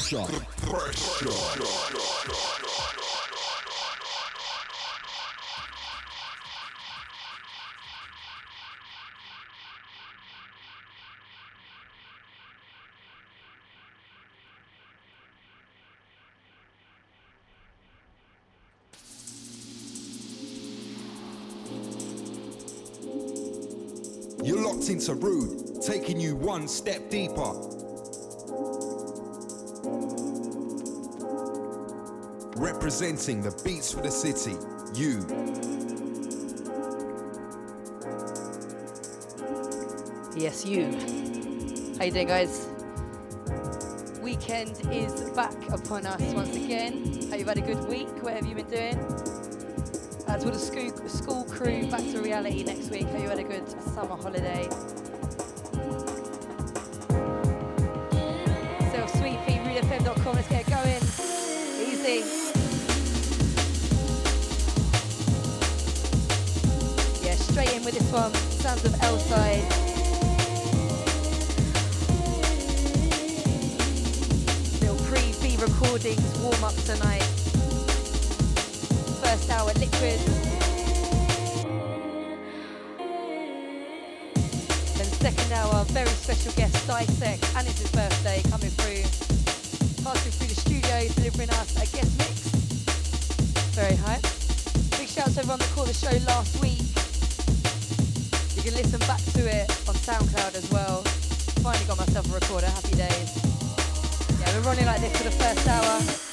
pressure. Pressure. You're locked into Rude, taking you one step deeper. Representing the beats for the city, you. Yes, you. How you doing, guys? Weekend is back upon us once again. Hope you've had a good week. What have you been doing? As with the school, school crew back to reality next week. Hope you had a good summer holiday. With this one. Sounds of L-Side. Little pre-B recordings warm up tonight first hour, Liquid. Then second hour, very special guest, Dissect, and it's his birthday coming through. Passing through the studio, delivering us a guest mix. Very hype. Big shout out to everyone that caught the show last week. Can listen back to it on SoundCloud as well. Finally got myself a recorder, happy days. Yeah, we're running like this for the first hour.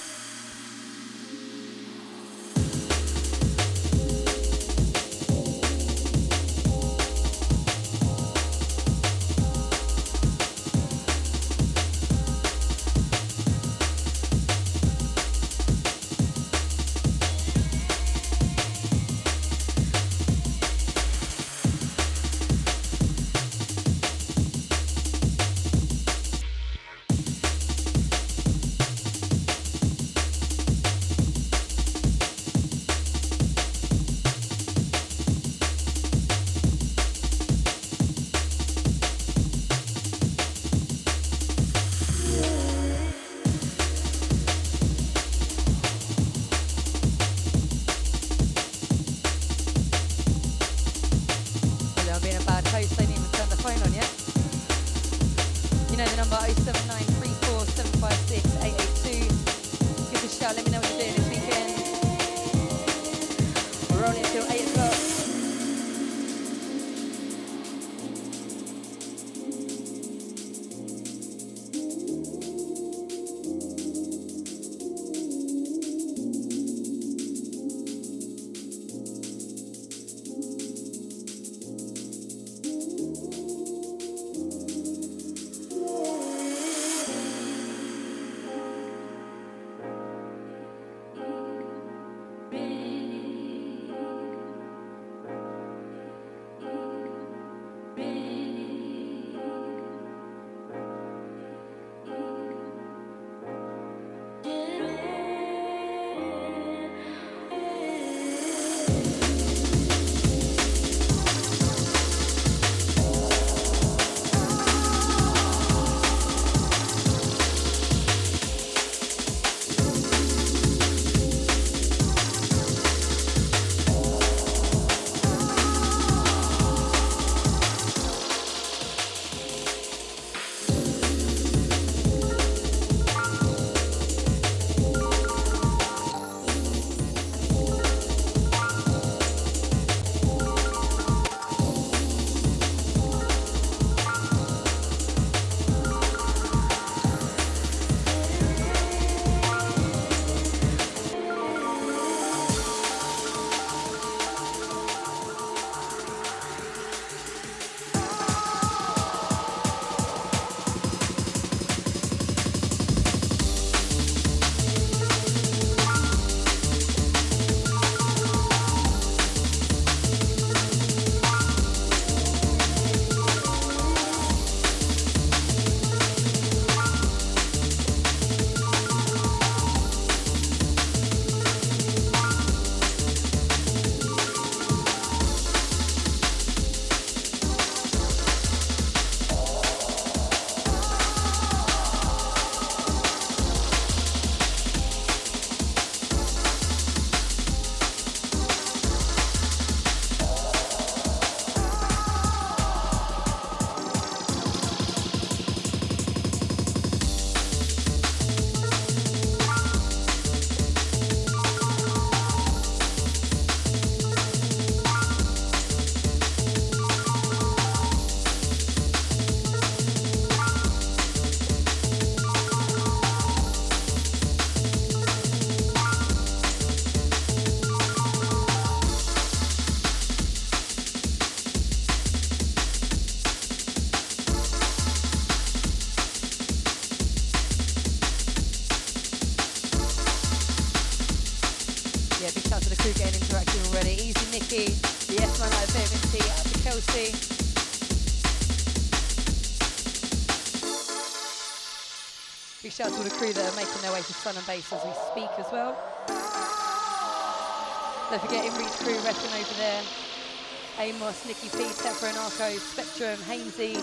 Easy Nicky, the S Man out there, Vinci, out to Kelsey. Big shout to all the crew that are making their way to Sun and Bass as we speak as well. Don't forget InReach crew wrecking over there. Amos, Nicky P, Tepra and Arco, Spectrum, Hainsey,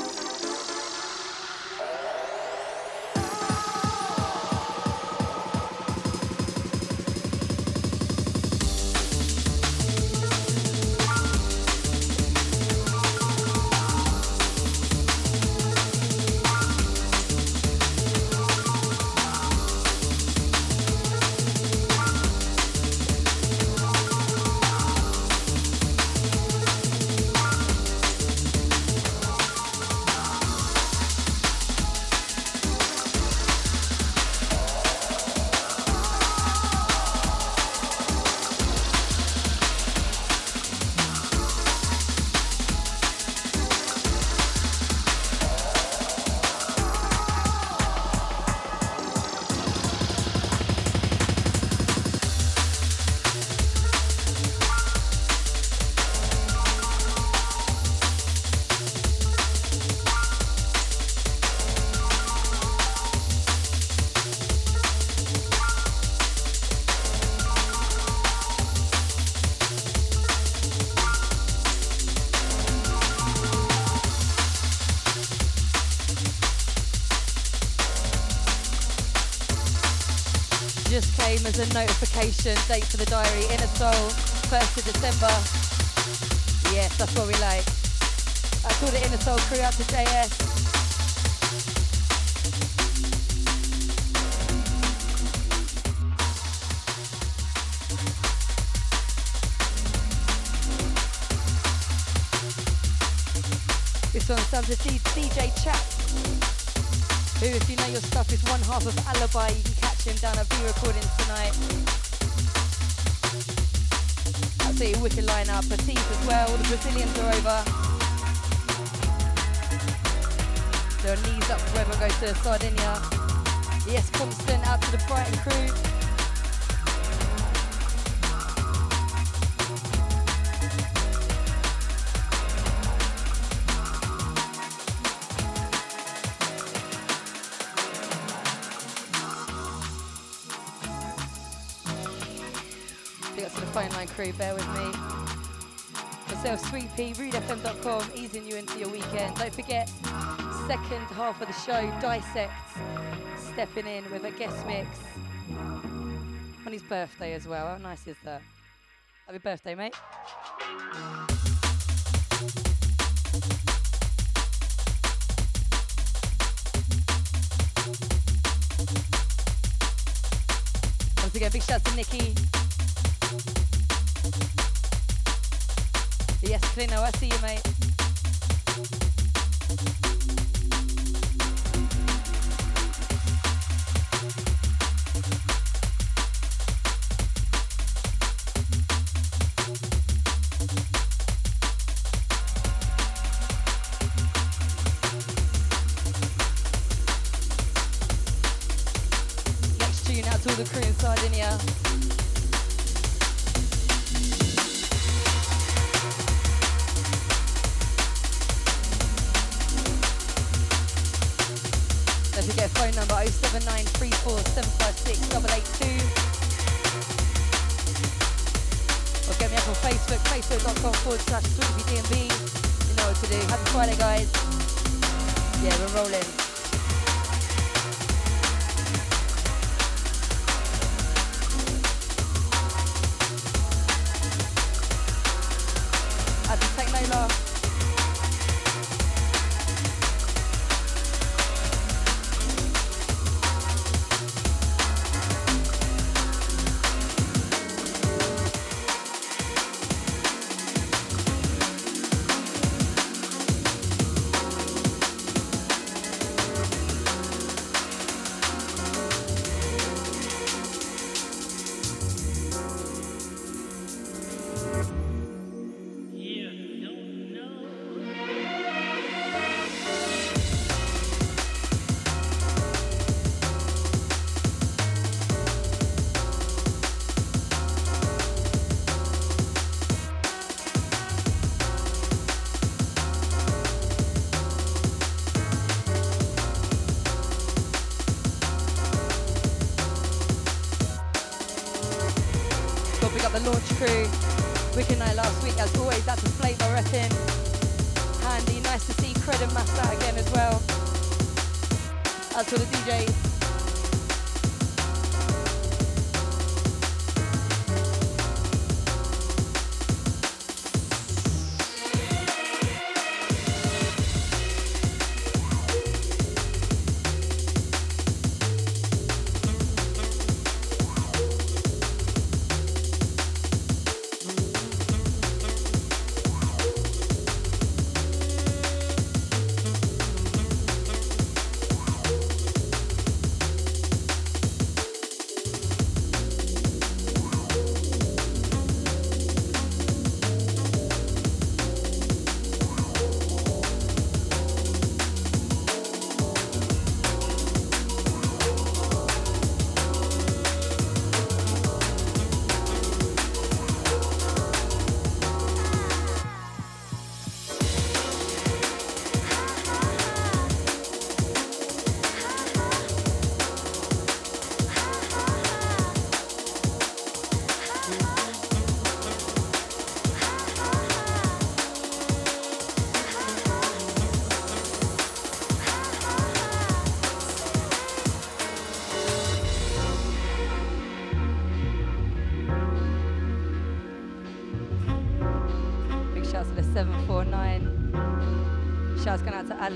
as a notification. Date for the diary, Inner Soul, 1st of December. Yes, that's what we like. I call the Inner Soul crew out to JS. This one's done to DJ Chat, who, if you know your stuff, is one half of Alibi. Him down at V Recordings tonight. Absolutely wicked lineup. Batiste as well. All the Brazilians are over. Their knees up for everyone goes to Sardinia. Yes, Constant out to the Brighton crew. Crew, bear with me. Myself, Sweetpea, rudefm.com, easing you into your weekend. Don't forget, second half of the show, Dissect, stepping in with a guest mix on his birthday as well. How nice is that? Happy birthday, mate. Once again, big shout to Nikki. Yes, Clino, I see you, mate.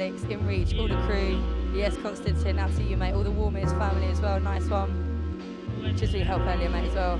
Alex, InReach, all the crew. Yes, Constantine, out to you, mate. All the warmest family as well. Nice one. Just really help earlier, mate, as well.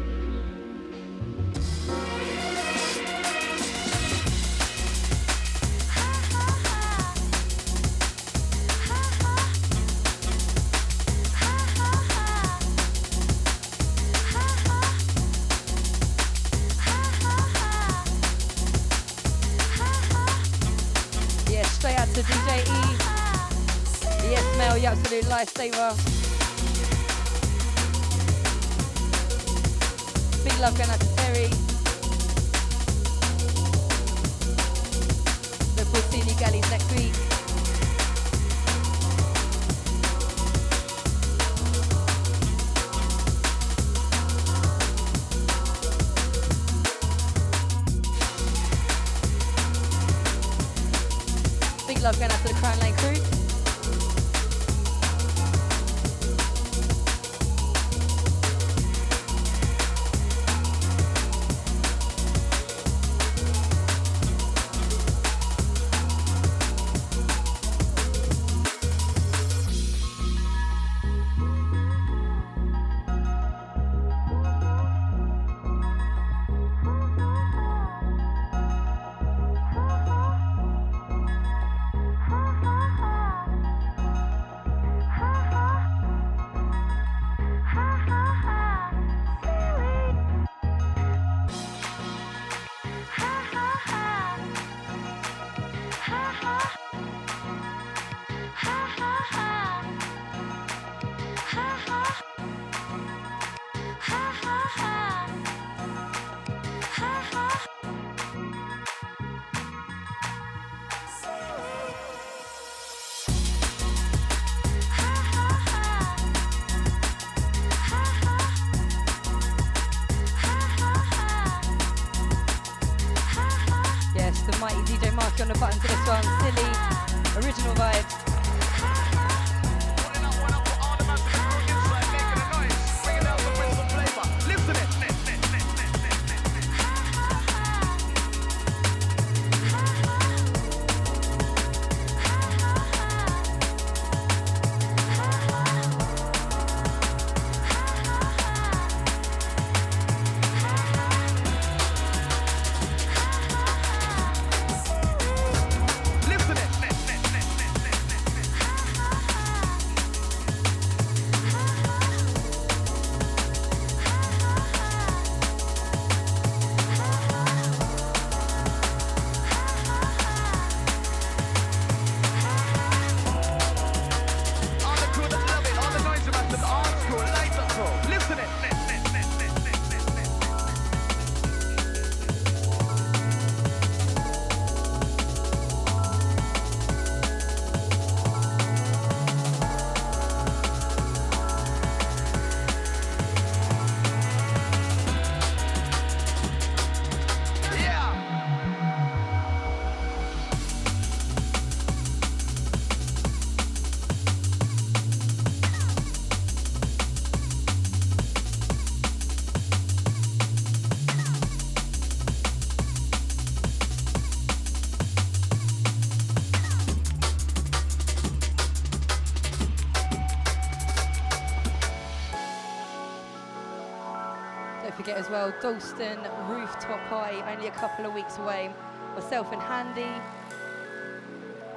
Don't as well, Dalston Rooftop High, only a couple of weeks away. Myself and Handy,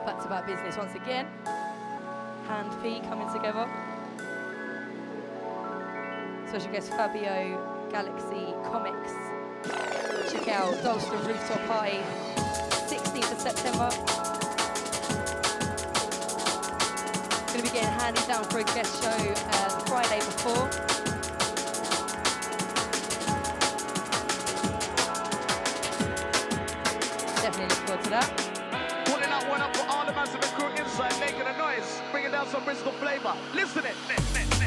back to back business once again. Hand P coming together. Special guest Fabio, Galaxy Comics. Check out Dalston Rooftop High, 16th of September. Gonna be getting Handy down for a guest show uh, Friday before. Definitely look forward to that. Pulling out one up for all the massive crew inside, making a noise, bringing down some Bristol flavor. Listen it. Yes,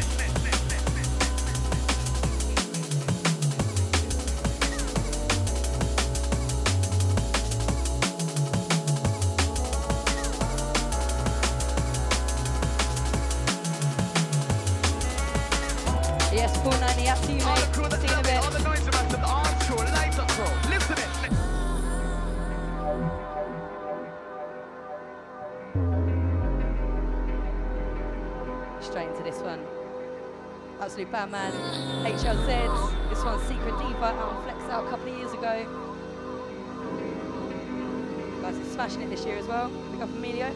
man. HLZ. This one's Secret Diva out on Flex out a couple of years ago. Guys are smashing it this year as well. Big up Emilio.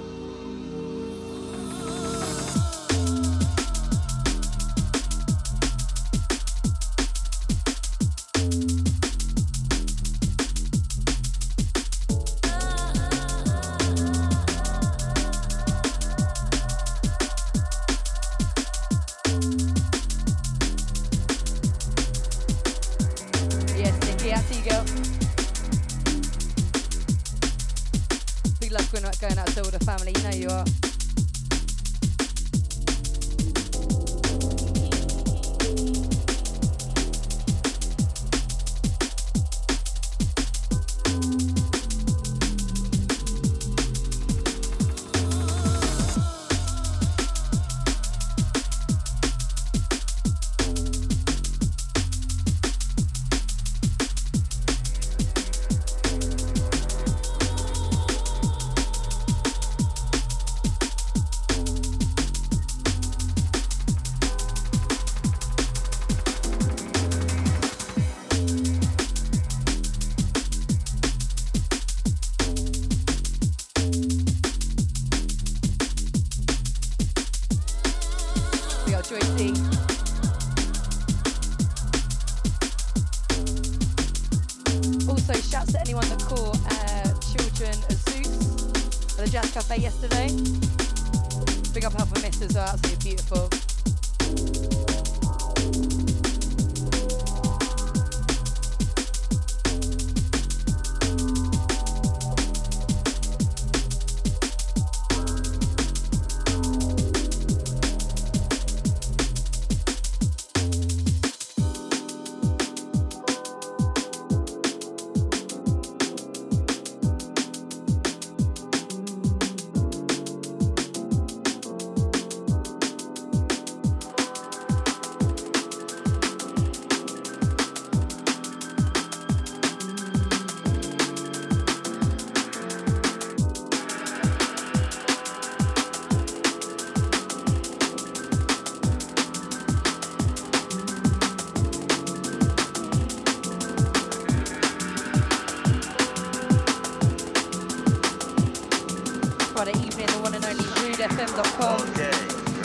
93.3fm.com. Okay.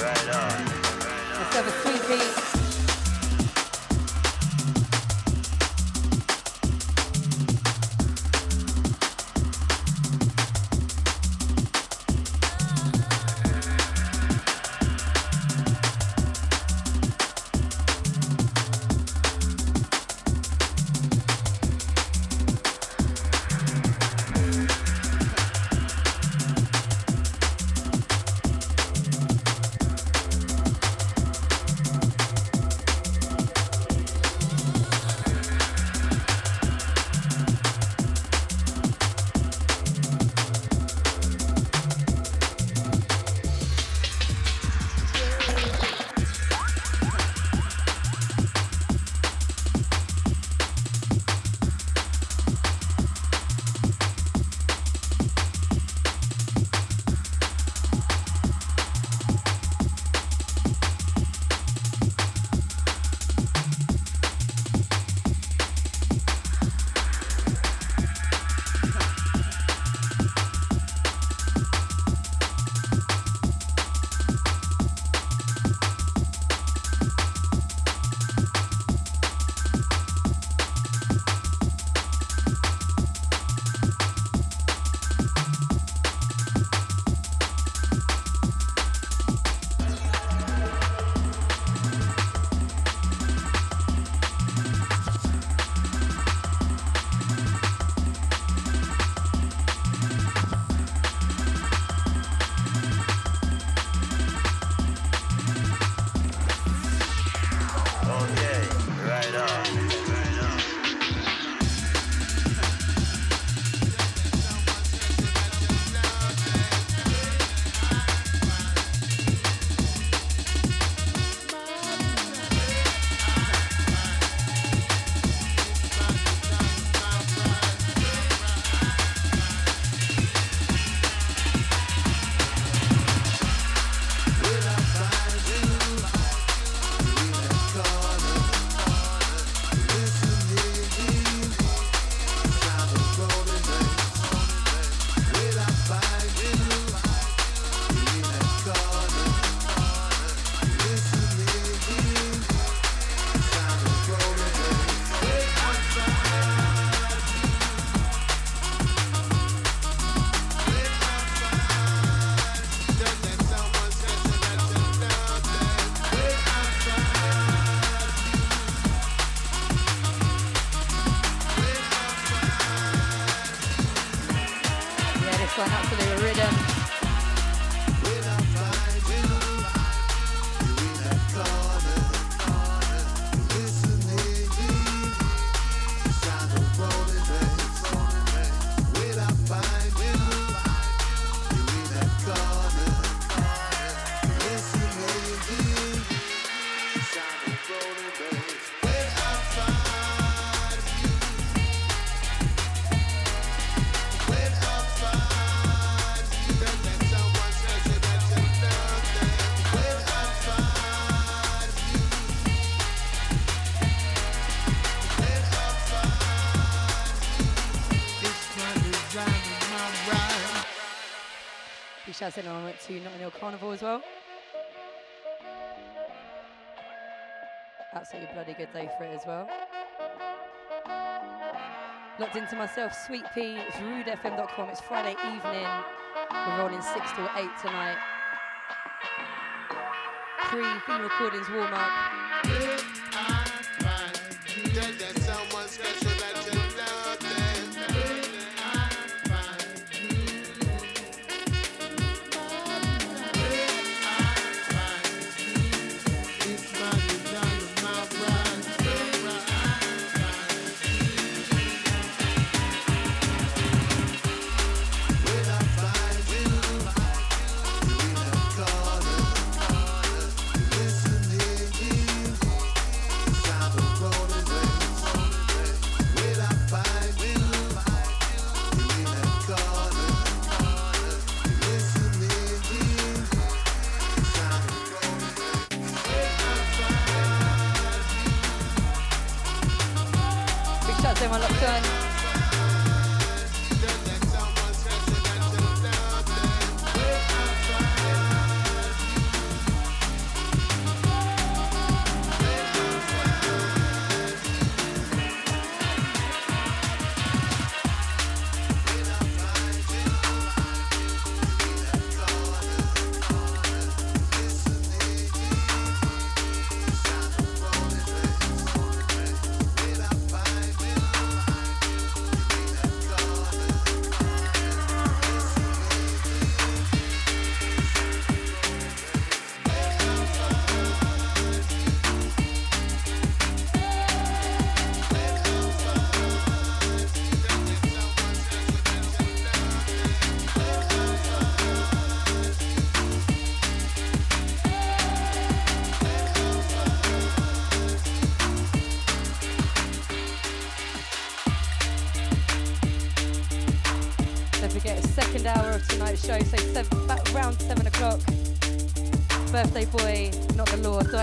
Right on. Let's have a sweet beat. Shaz and I went to Notting Hill Carnival as well. Absolutely bloody good day for it as well. Locked into myself, Sweet Pea, it's rudefm.com. It's Friday evening. We're rolling 6 till 8 tonight. Pre theme recordings warm up.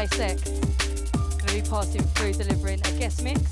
The law. Gonna be passing through delivering a guest mix.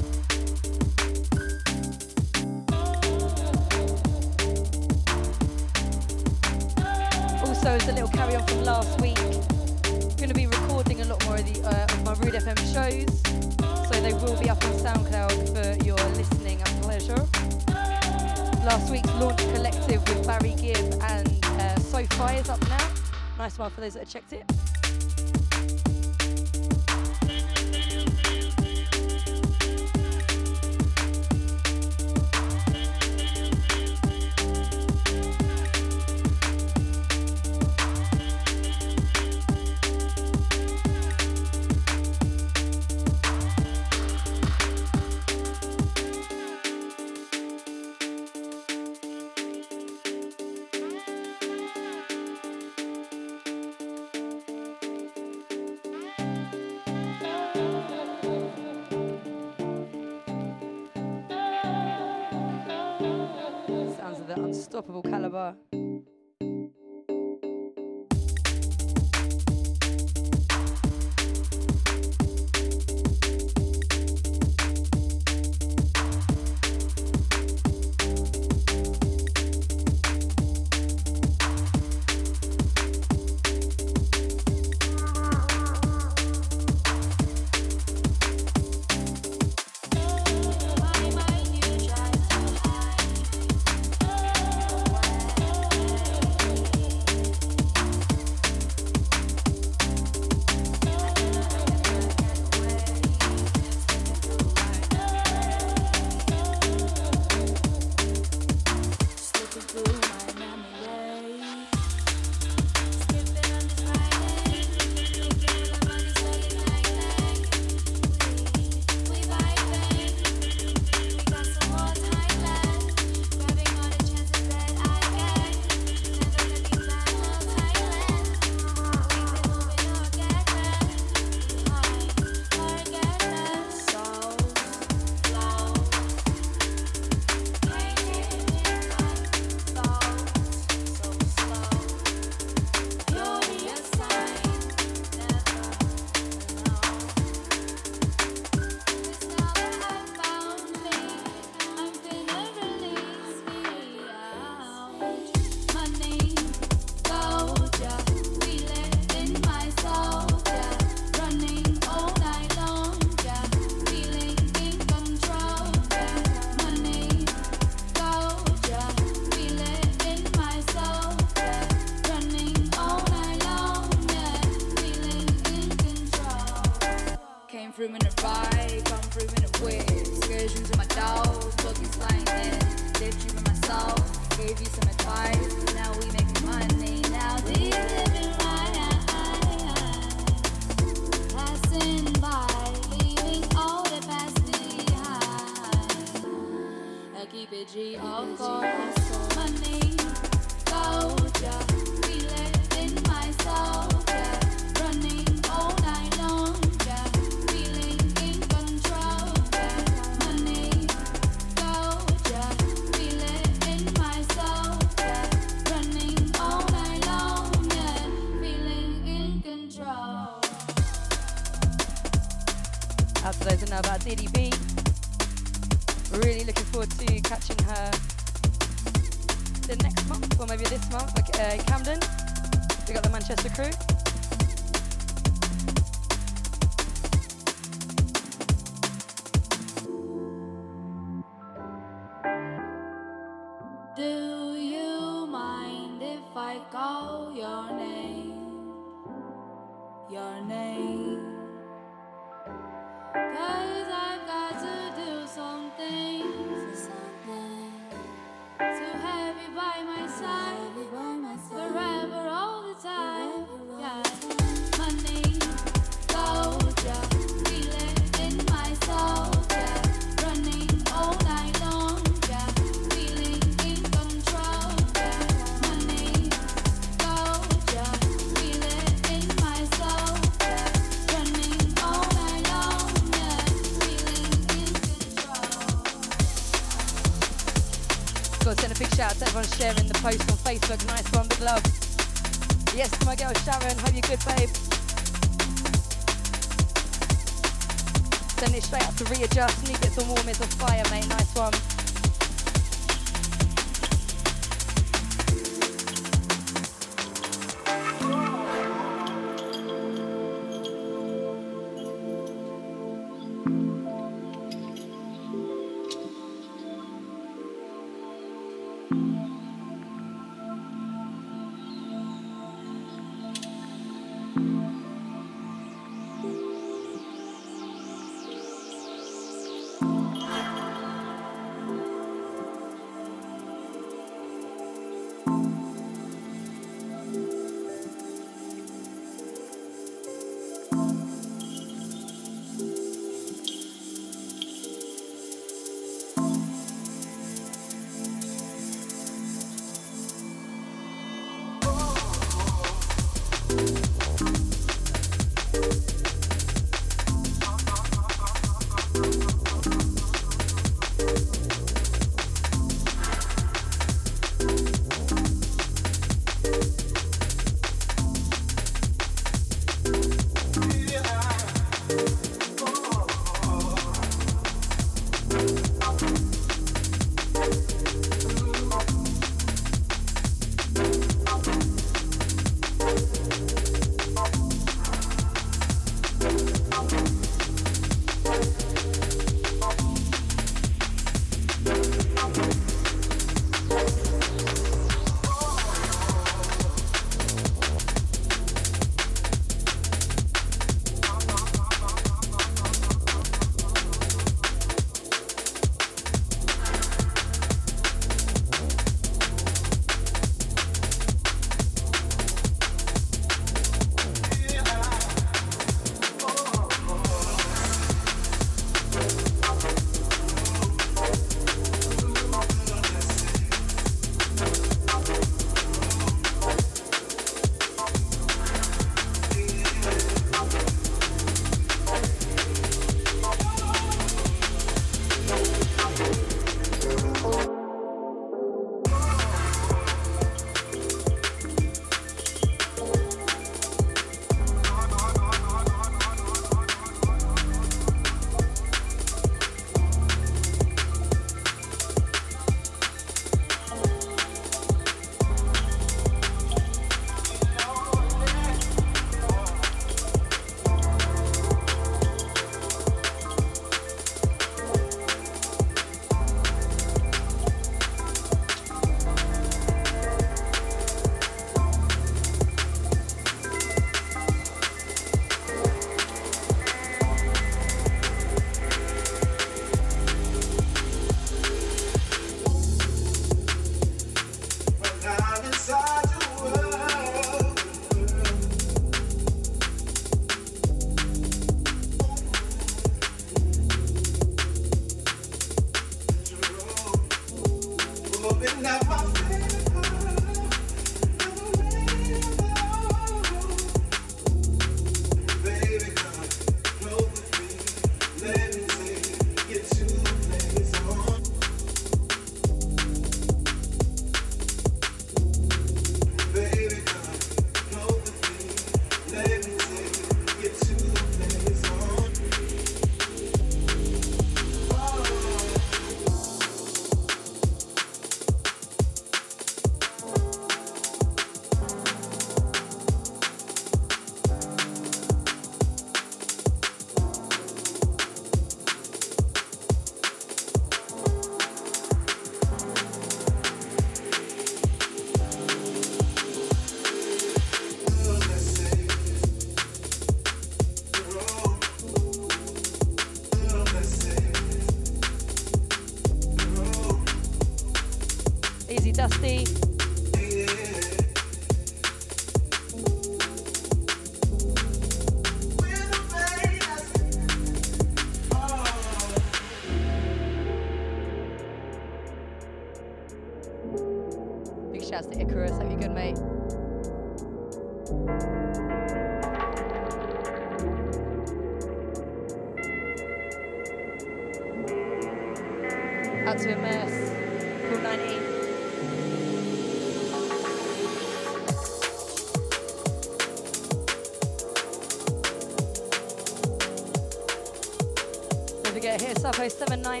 079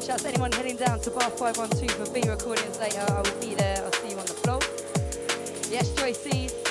Shouts anyone heading down to bar 512 for B recordings later. I will be there. I'll see you on the floor. Yes, Joyce.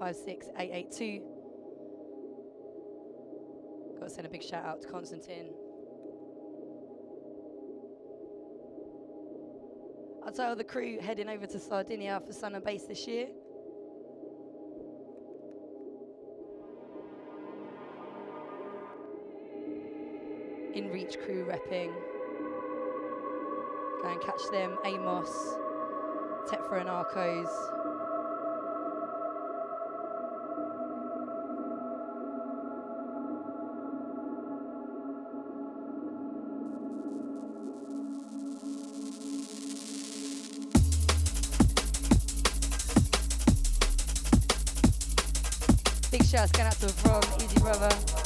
07934756882. Got to send a big shout out to Constantine. I'll tell the crew heading over to Sardinia for Sun and this year. In Reach crew repping. Go and catch them. Amos, Tetra and Arcos. Going out to from Easy Brother.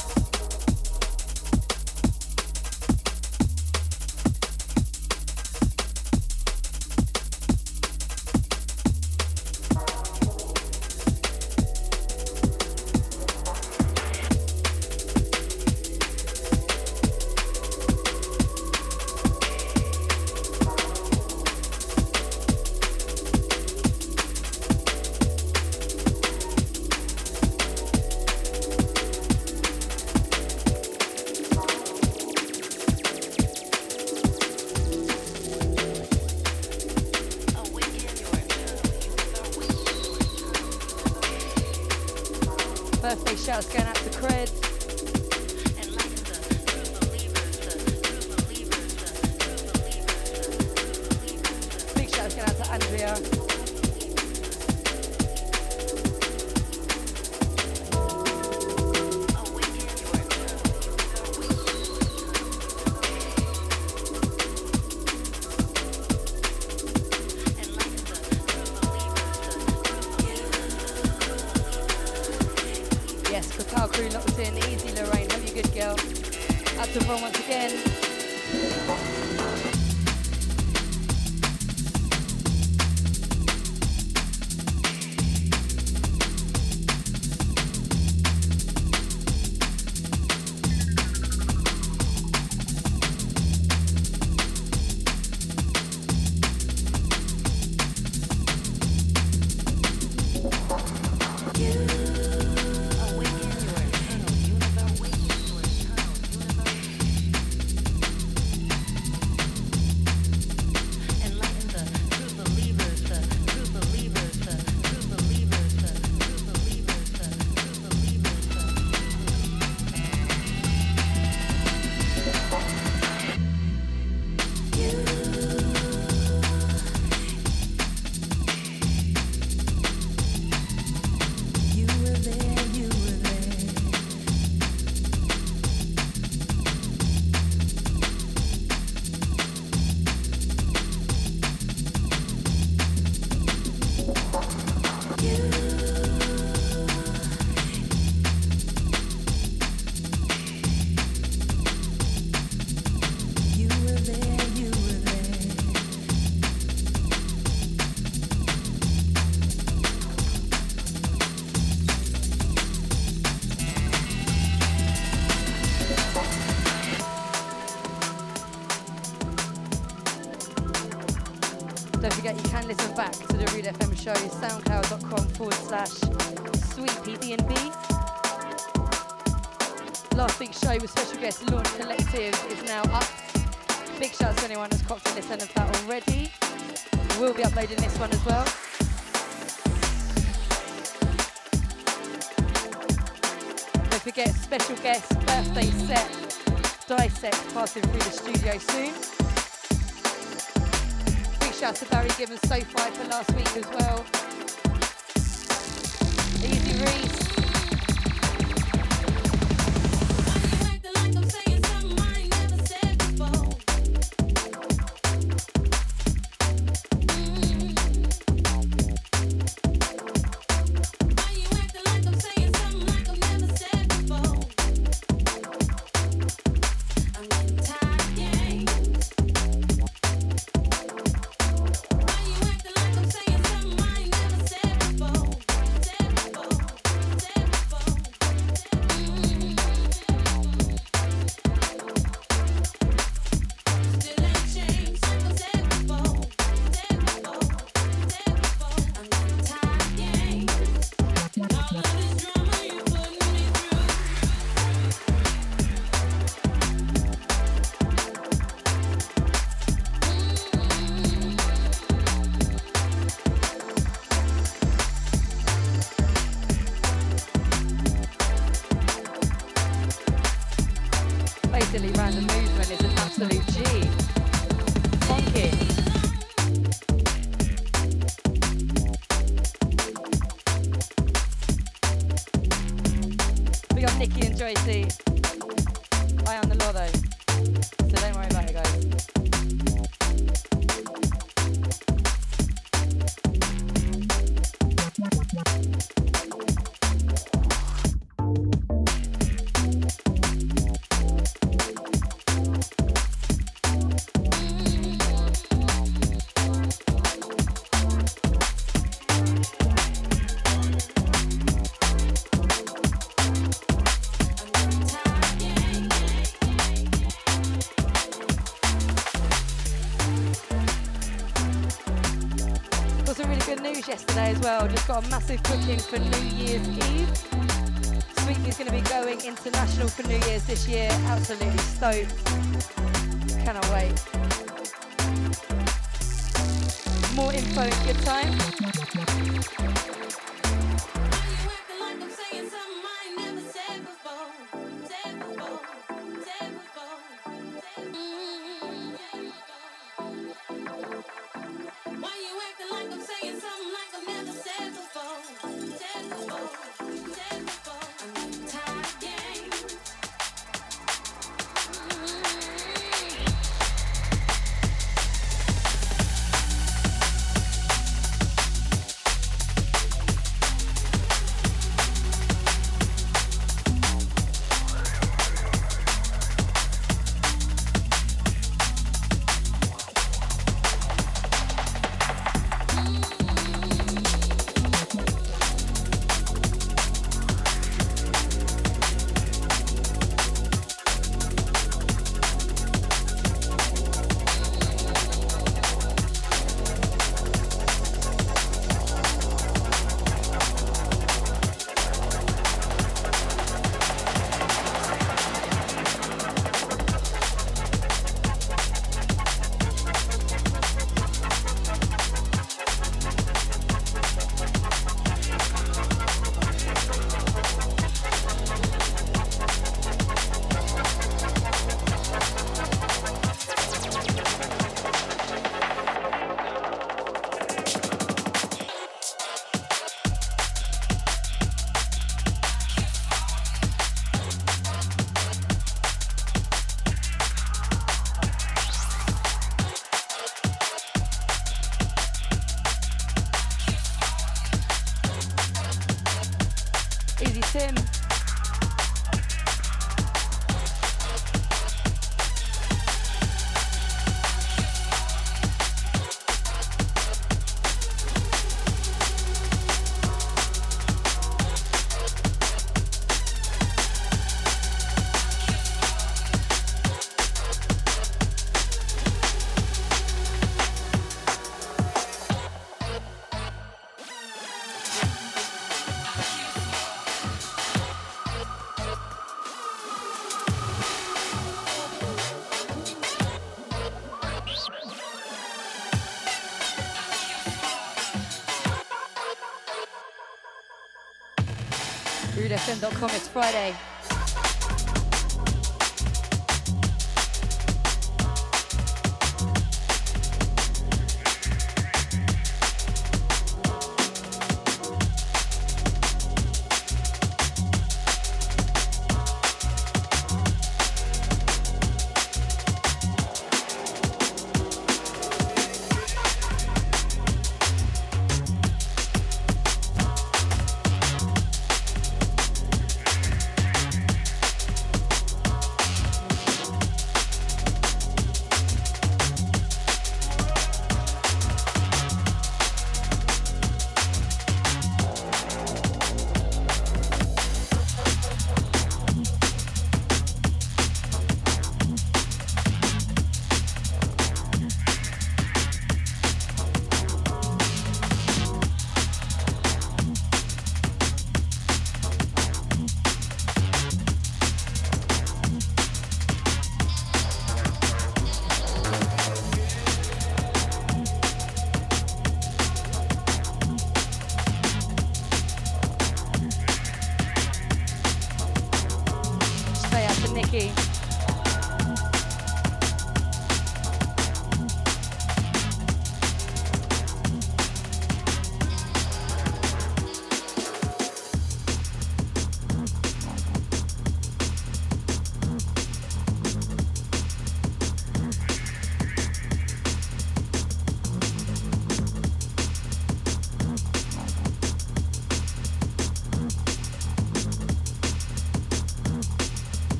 Soundcloud.com forward slash sweet PDNB. Last week's show with special guest Launch Collective is now up. Big shout out to anyone who's copped to listen of that already. We'll be uploading this one as well. Don't forget special guest birthday set Dissect passing through the studio soon. Shout out to Barry Gibbons So Fi for last week as well. Easy Reese. Well. Just got a massive booking for New Year's Eve. Sweetie's going to be going international for New Year's this year. Absolutely stoked. Cannot wait. More info in good time. It's Friday.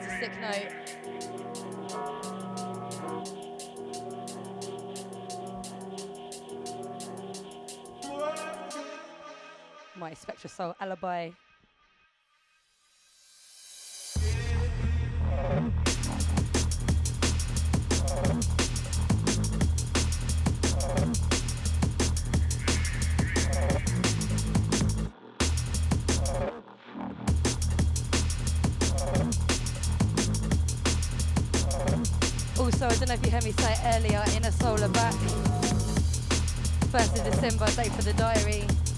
That's a Sicknote. my SpectraSoul alibi know if you heard me say it earlier, Inner Soul are back. 1st of December, day for the diary.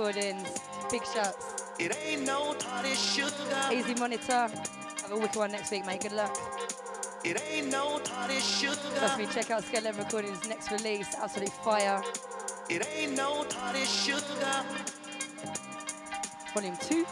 recordings. Big shots. It ain't no party sugar. Easy monitor. Have a wicked one next week, mate. Good luck. It ain't no party sugar. Trust me, check out Skeleton Recordings' next release. Absolute fire. It ain't no party sugar. Volume 2.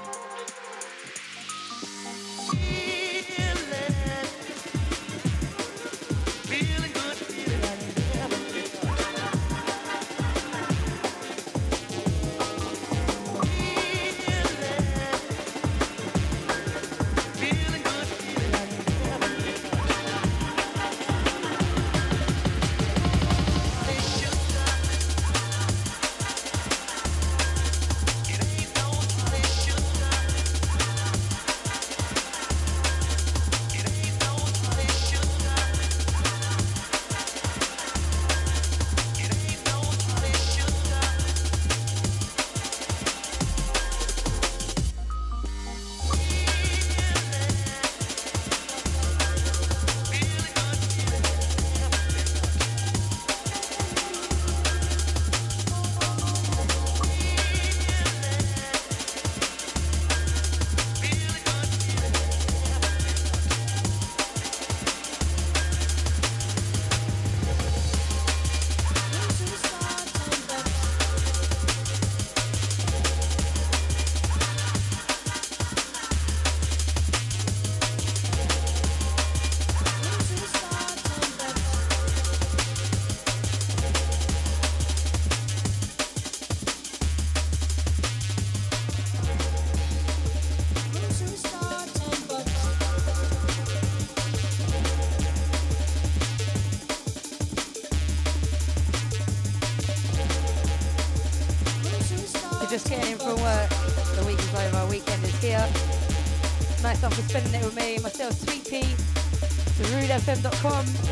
rudefm.com.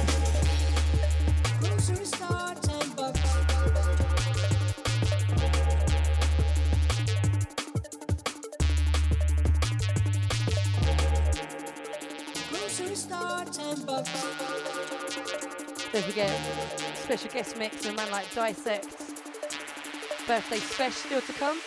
Don't forget, special guest mix and a man like Dissect. Birthday special still to come.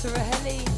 Vizzle, out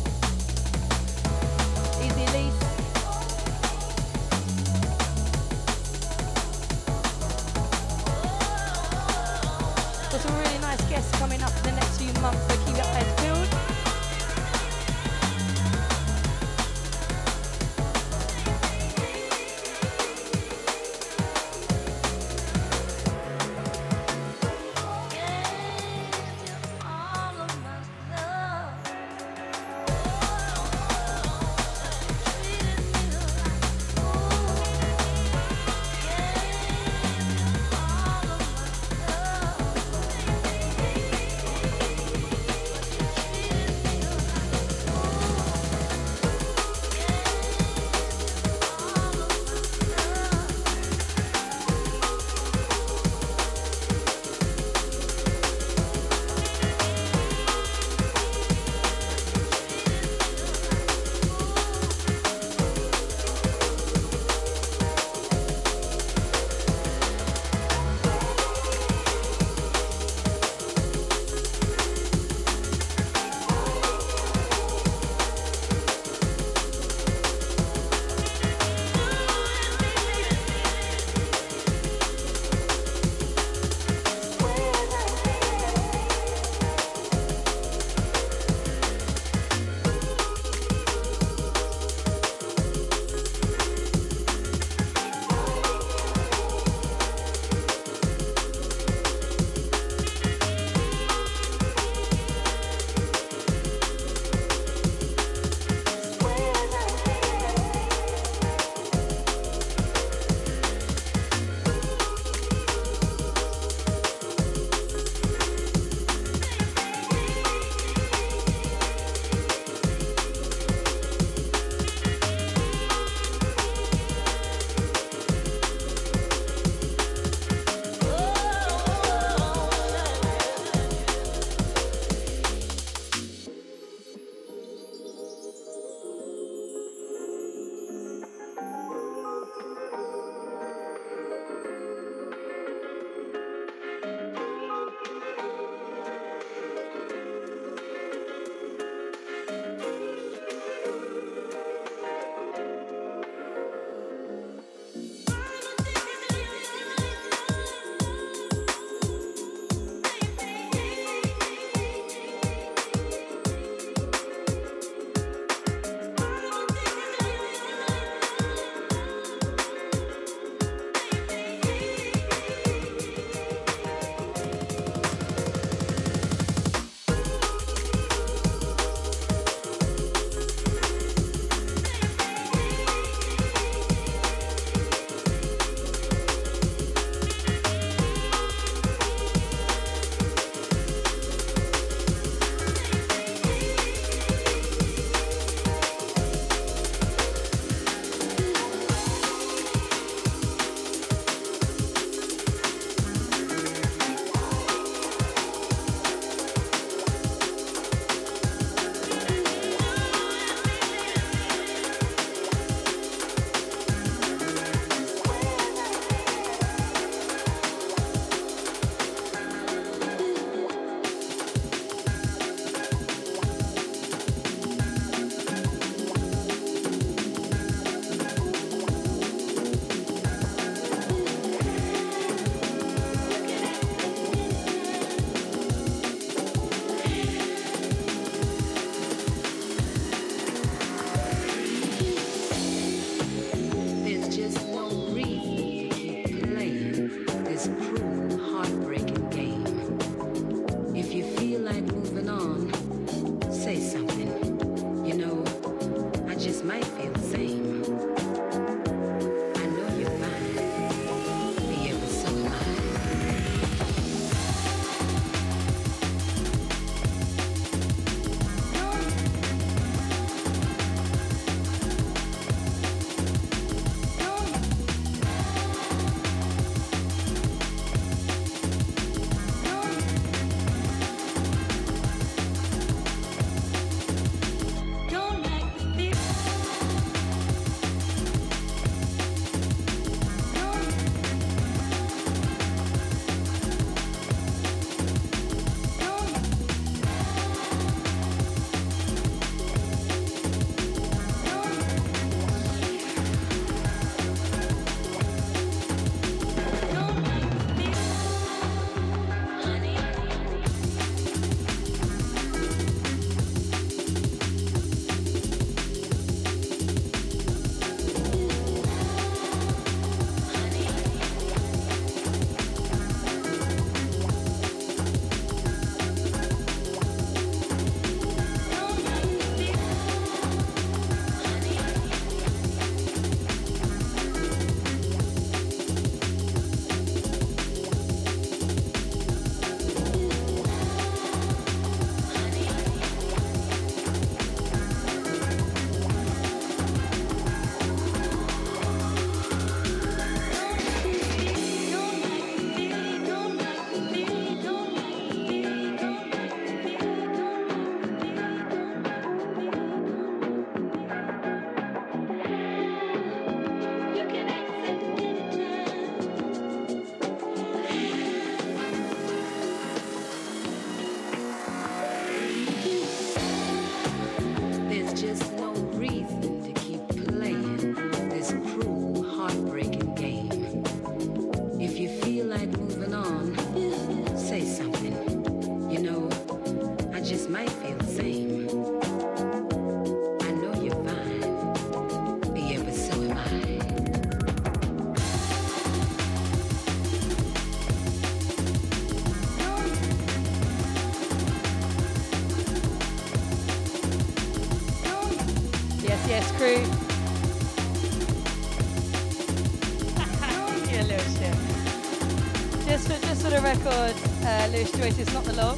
Lewis not the law.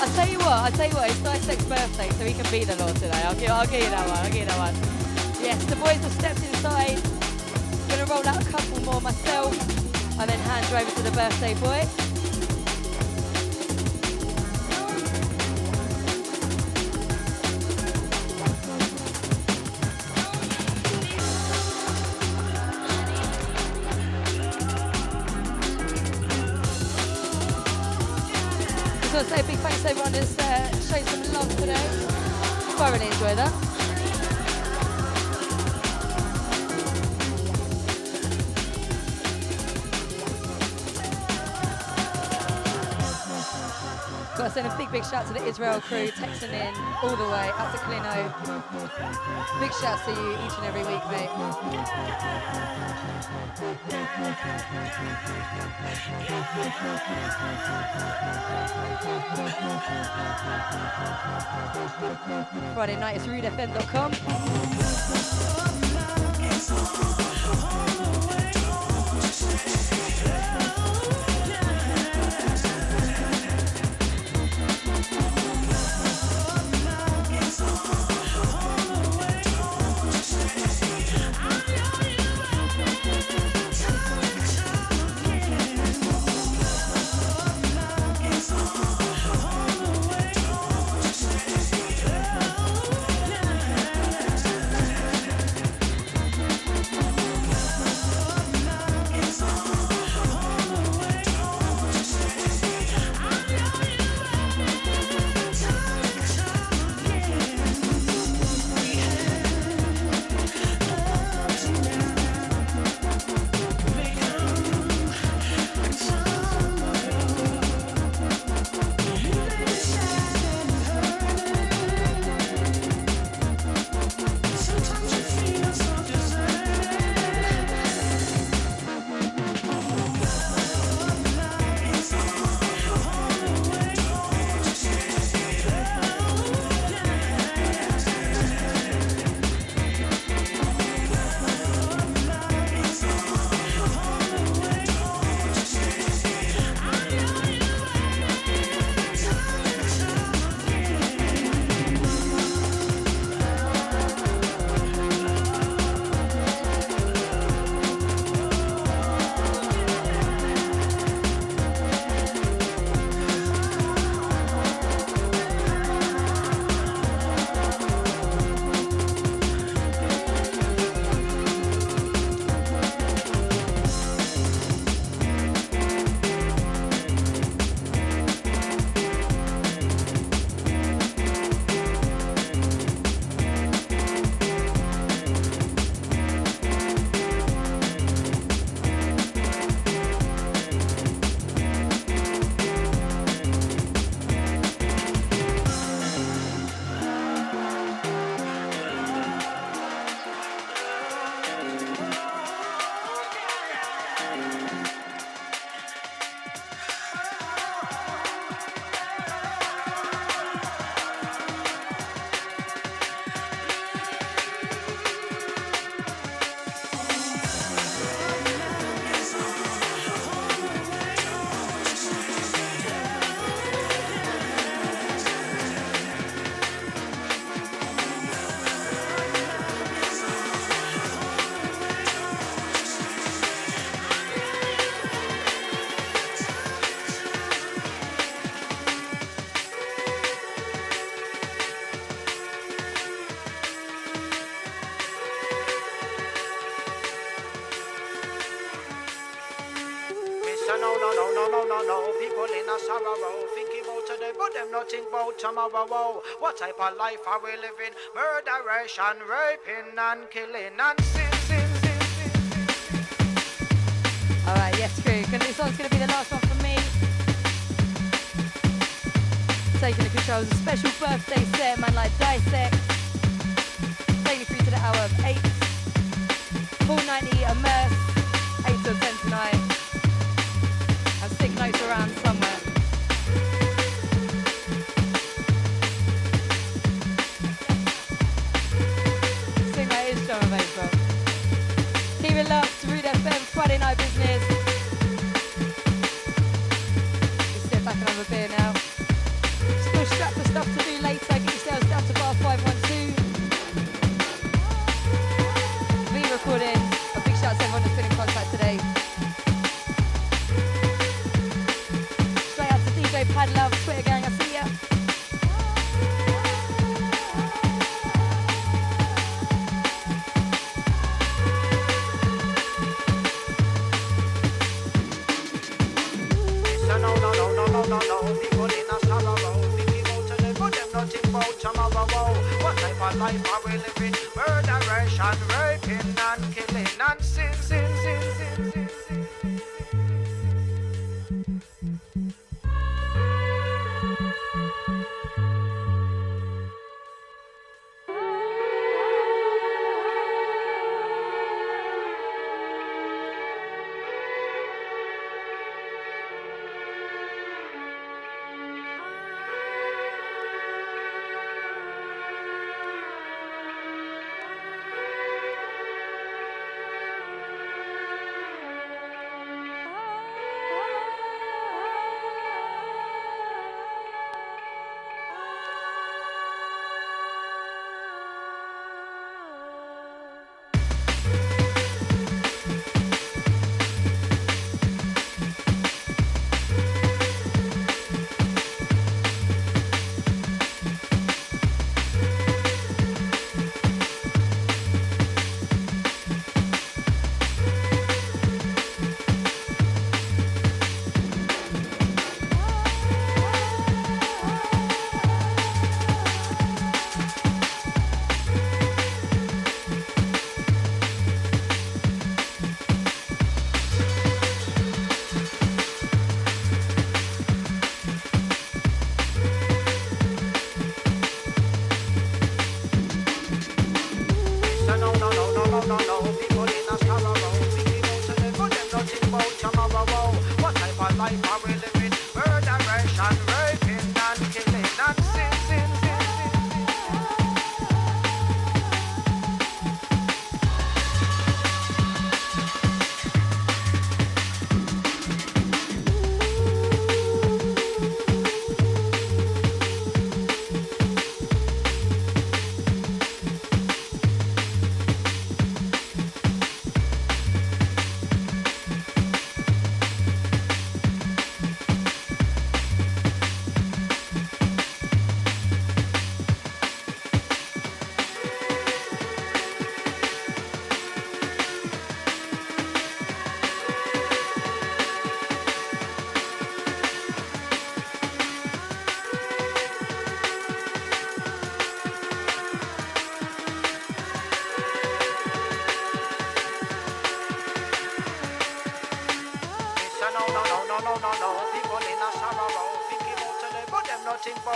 I'll tell you what, I'll tell you what, it's Dissect's birthday, so he can be the law today. I'll give, I'll give you that one, I'll give you that one. Yes, the boys have stepped inside. Gonna roll out a couple more myself, and then hand over to the birthday boy. To say a big thanks to everyone who's uh, some love today. Thoroughly enjoyed that. To send a big, big shout to the Israel crew, texting in all the way out to Clino. Big shout to you each and every week, mate. Friday night is rudefm.com. No, no, no, no, no, no, no. People in a sorrow, oh, thinking about today, but them not think about tomorrow. Whoa. What type of life are we living? Murderation, raping, and killing, and sin, sin, sin, sin. All right, yes, crew. This one's going to be the last one for me. Taking the controls, a special birthday set, man, like Dissect. Taking you through to the hour of 8. Full 90 immerse, 8 till 10 tonight notes around somewhere. Singer is John Ravazo. Keep it love to Rude FM Friday Night Business. Just sit back and have a beer now. Still strapped for stuff to do later. Get yourselves down to bar 515.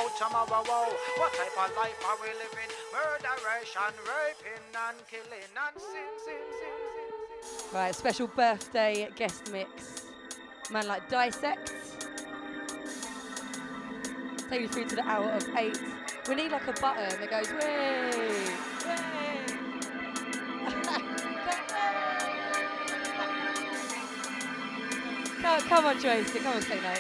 about tomorrow. What type of life are we living? Murderation, raping, and killing, and sin, sin, sin, sin, sin. Right, special birthday guest mix. Man like Dissect. Take you through to the hour of eight. We need like a button that goes, way. come, come on, Tracy, come on, say no.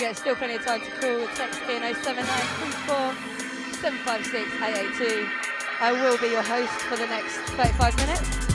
Don't forget, still plenty of time to call. Text in 07934 756 882. I will be your host for the next 35 minutes.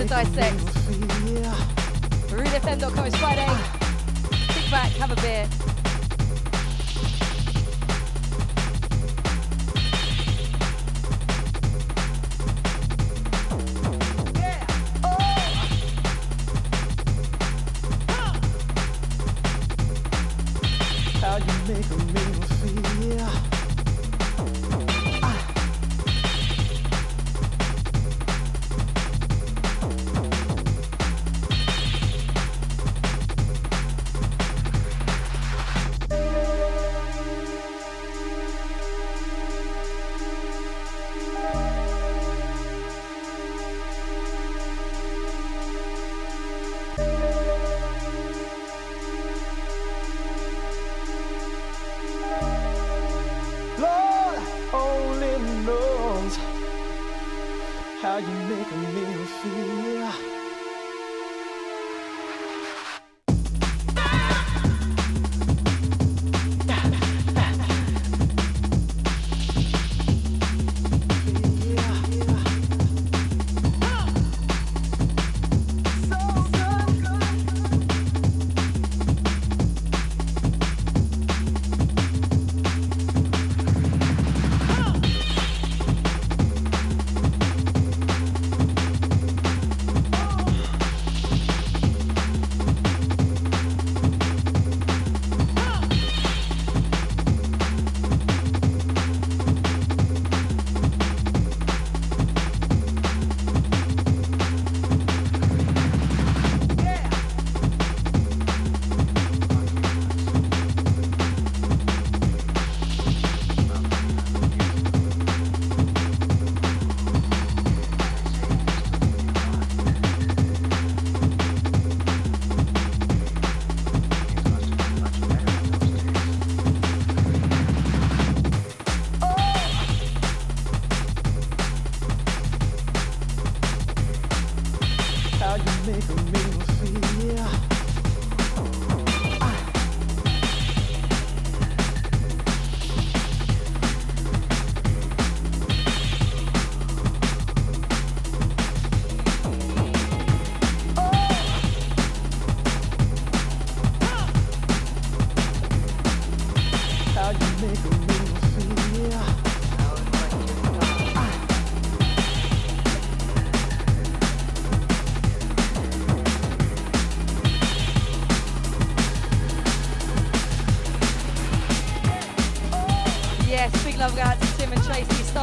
the Dissect. RudeFM.com is Friday. Kick back, have a beer,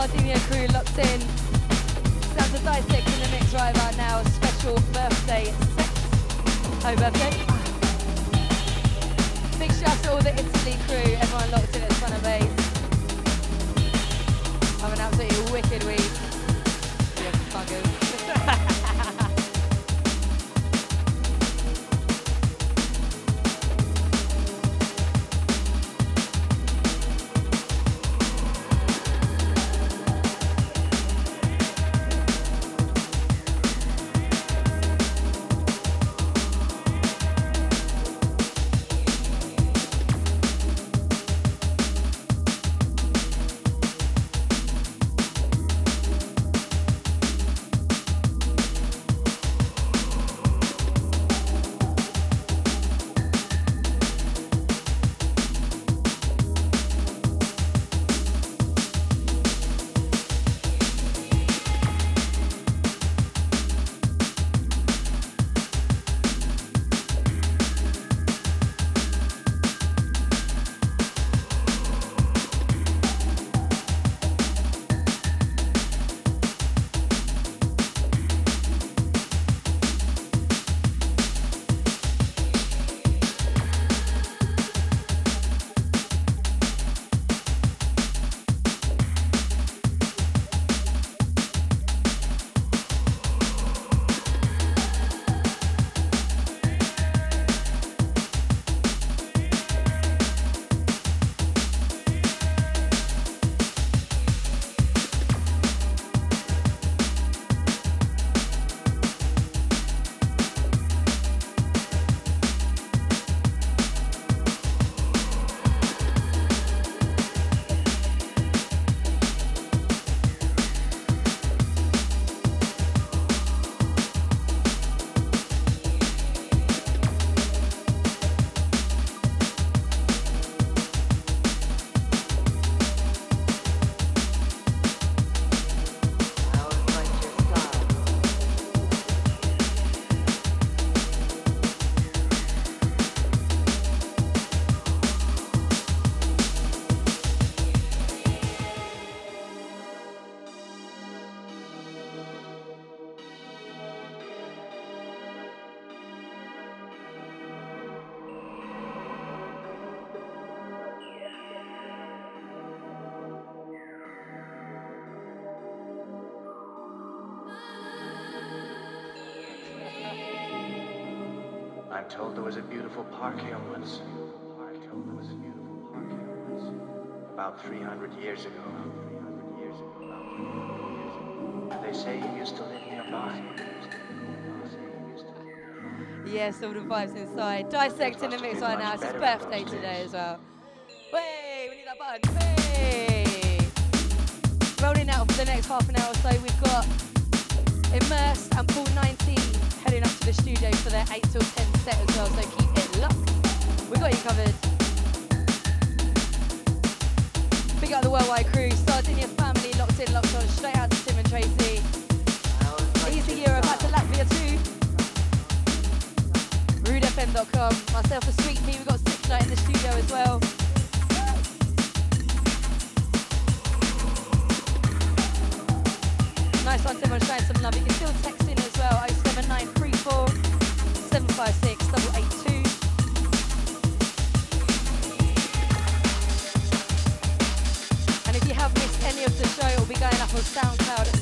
Sardinia crew locked in. Sounds of Dissect in the mix right about now. Special birthday sex. Happy birthday. Told there was a beautiful park here once. I'm told there was a beautiful park here once. About 300 years ago. 300 years ago. About 300 years ago. They say you used to live nearby. Yes, all the vibes inside. Dissect in the mix right now. It's his birthday today as well. Way, we need that button. Way. Rolling out for the next half an hour or so, we've got Immersed and Paul 19 heading up to the studio for their 8 till 10 set as well, so keep it locked. We've got you covered. Big up the worldwide crew, Sardinia family, locked in, locked on, straight out to Tim and Tracy. Easy Europe, back to Latvia too. RudeFM.com. Myself and Sweetpea, we've got Sicknote in the studio as well. Nice one, everyone showing some love. You can still text in as well, 07934 SoundCloud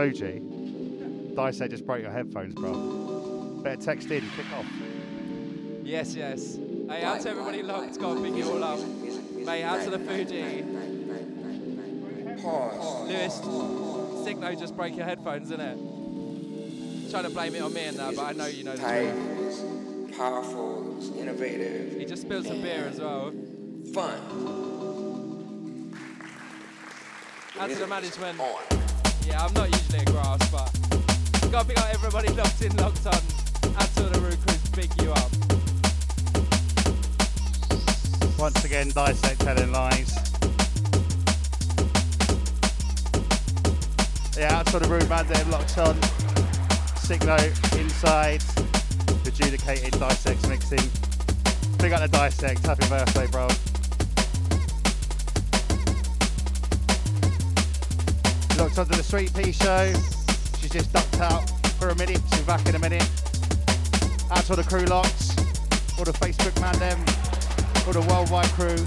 Fuji. Dissect just broke your headphones, bro. Better text in, kick off. Yes, yes. Hey, out to everybody locked, got to pick it all up. Mate, out to the Fuji. Lewis, Sicknote just broke your headphones, innit? Trying to blame it on me and that, but I know you know the truth. it was powerful, it was innovative. He just spilled some beer as well. Fun. Out to the management. Yeah, I'm not usually a grass, but gotta pick up everybody locked in, locked on. To the root crews, big you up. Once again, Dissect telling lies. Yeah, to the room, man, they're locked on. Sicknote inside. Adjudicated Dissect mixing. Big up the Dissect, happy birthday, bro. Onto the Sweetpea show. She's just ducked out for a minute. She's back in a minute. Out to the crew locks, all the Facebook man them, all the worldwide crew.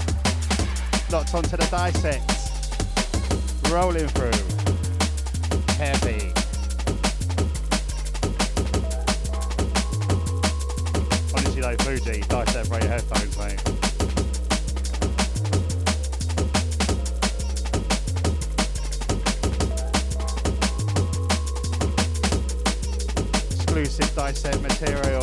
Locked onto the dissect. Rolling through. Heavy. Honestly though, Fuji, dissect for your headphones, mate. Exclusive material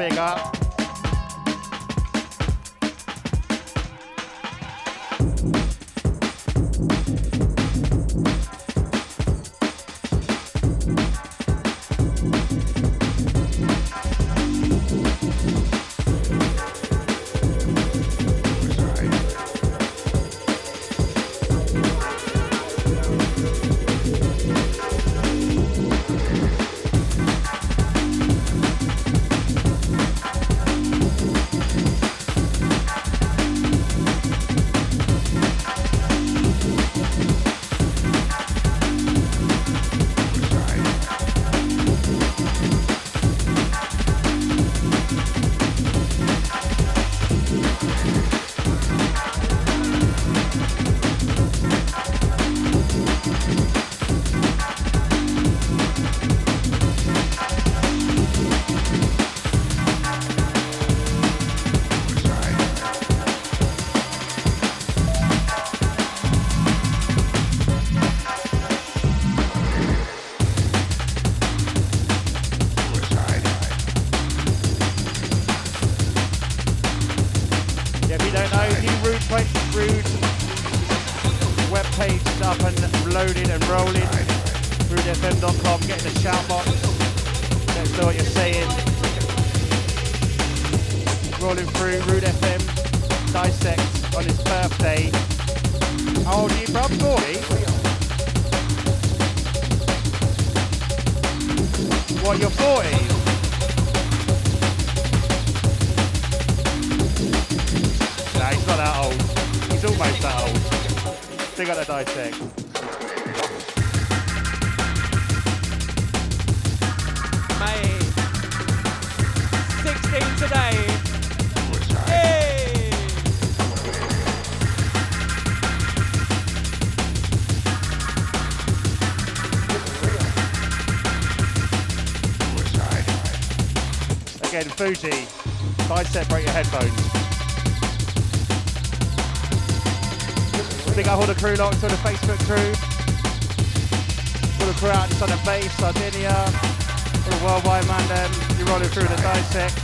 这个。Psytech. May 16 today. Hey! Again, Fuji, bicep, break your headphones. out all the crew locked, all the Facebook crew. All the crew out just on the base, Sardinia, all the worldwide man them. You're rolling through the dissect.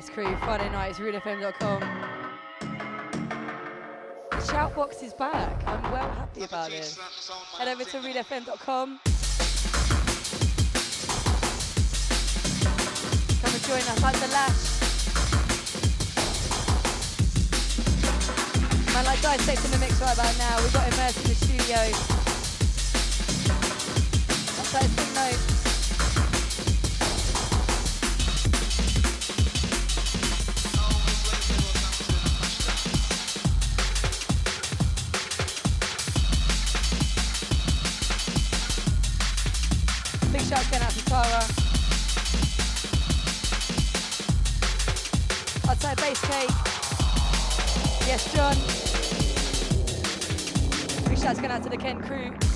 Yes, crew, Friday nights, RudeFM.com. Shoutbox is back. I'm well happy about it. Head over to RudeFM.com. Come and join us at the Lash. Man, like Dissect in the mix right about now. We've got immersed in the studio. That's that thing note. Going out to the Ken crew.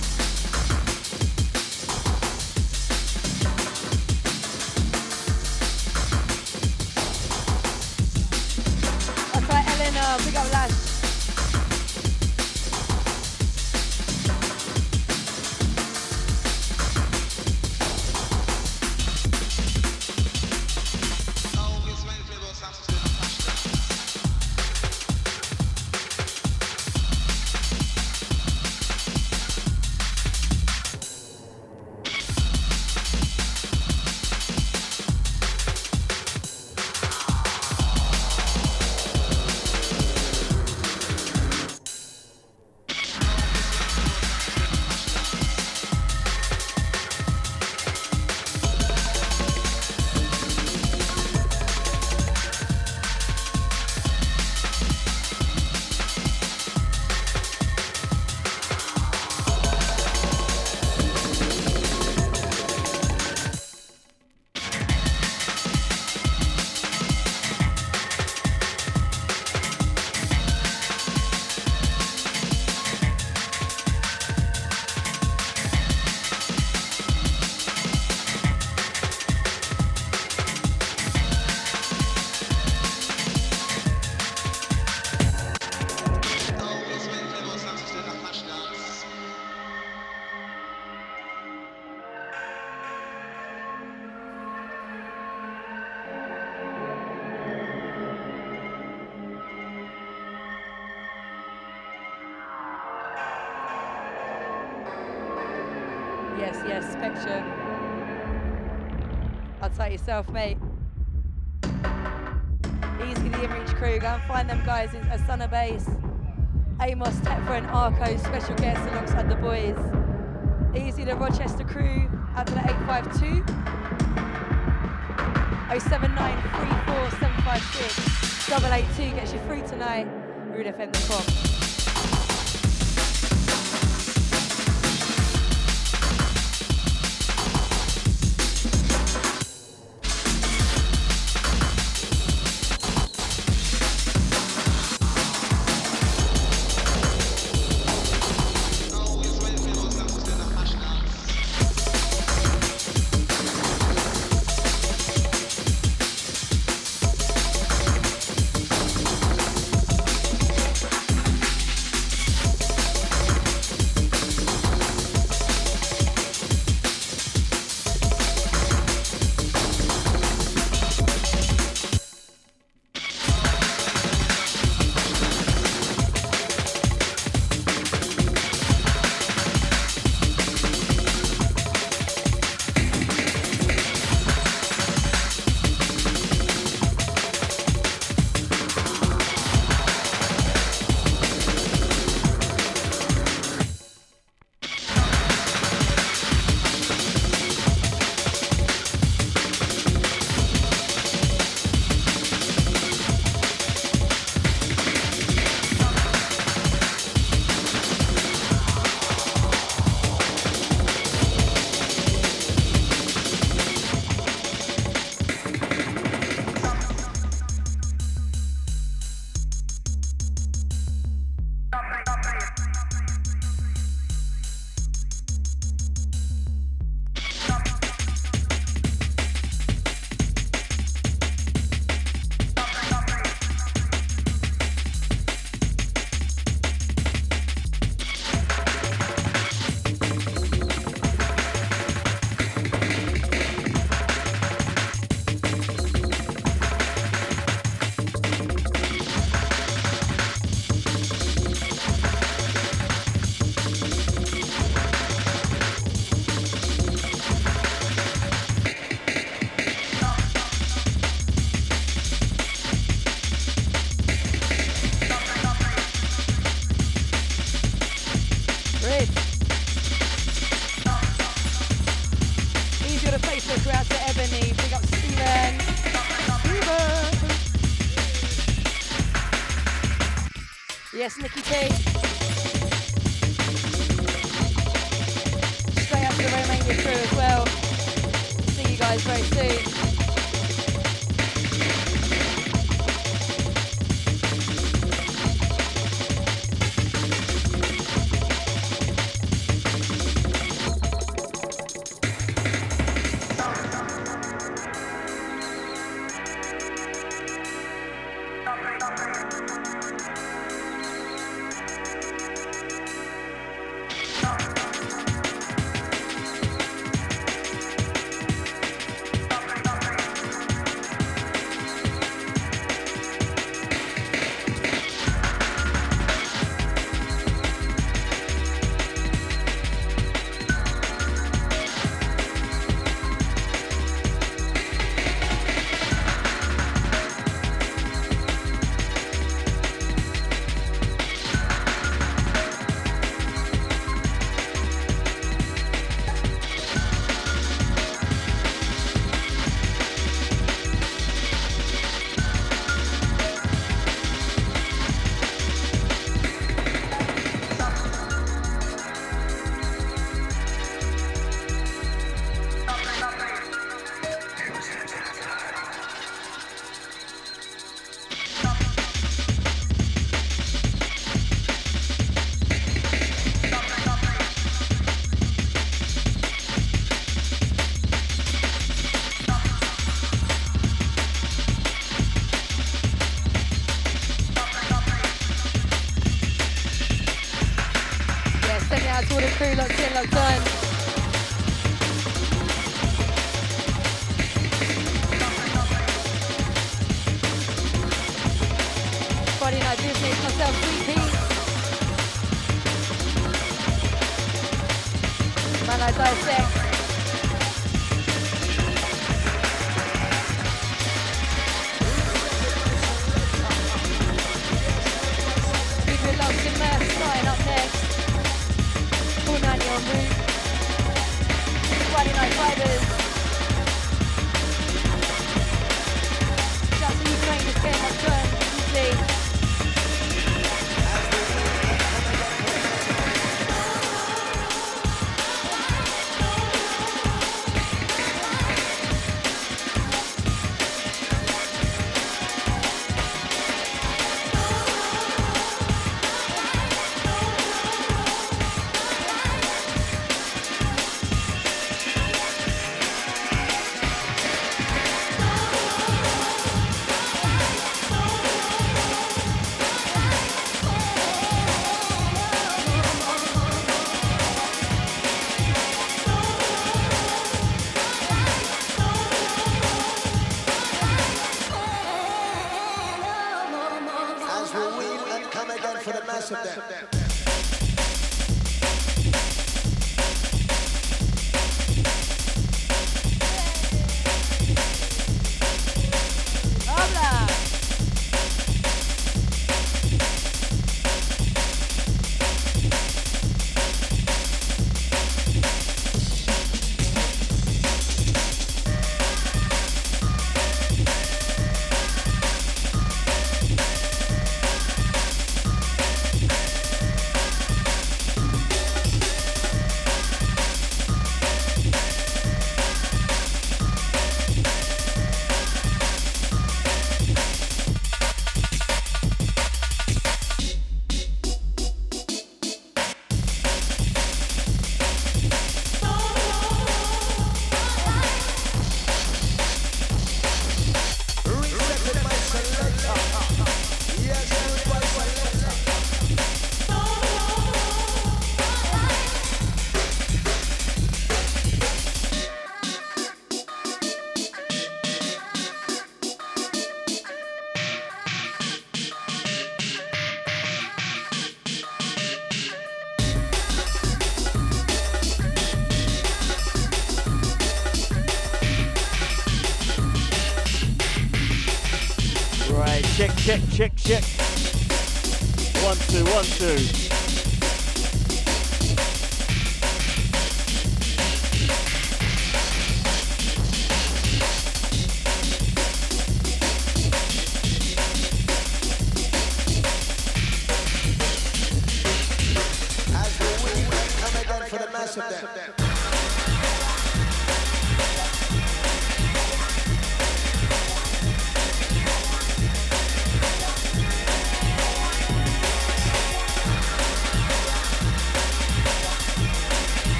Yourself, mate. Check, check, check. One, two, one, two.